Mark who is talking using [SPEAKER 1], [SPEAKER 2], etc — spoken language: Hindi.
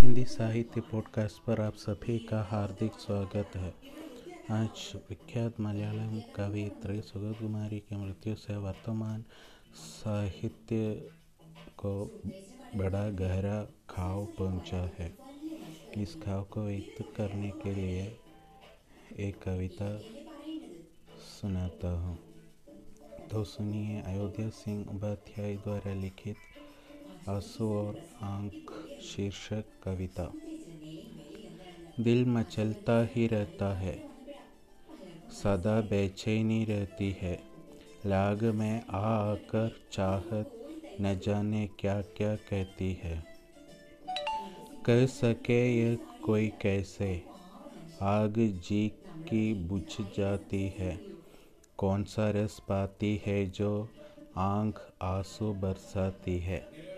[SPEAKER 1] हिंदी साहित्य पॉडकास्ट पर आप सभी का हार्दिक स्वागत है। आज विख्यात मलयालम कवित्री सुगत कुमारी की मृत्यु से वर्तमान साहित्य को बड़ा गहरा घाव पहुँचा है। इस घाव को व्यक्त करने के लिए एक कविता सुनाता हूँ। तो सुनिए अयोध्या सिंह उपाध्याय द्वारा लिखित आँसू और आँख शीर्षक कविता। दिल मचलता ही रहता है। सदा बेचैनी रहती है। लाग में आ आकर चाहत न जाने क्या क्या कहती है। कह सके ये कोई कैसे? आग जी की बुझ जाती है। कौन सा रस पाती है जो आँख आँसू बरसाती है?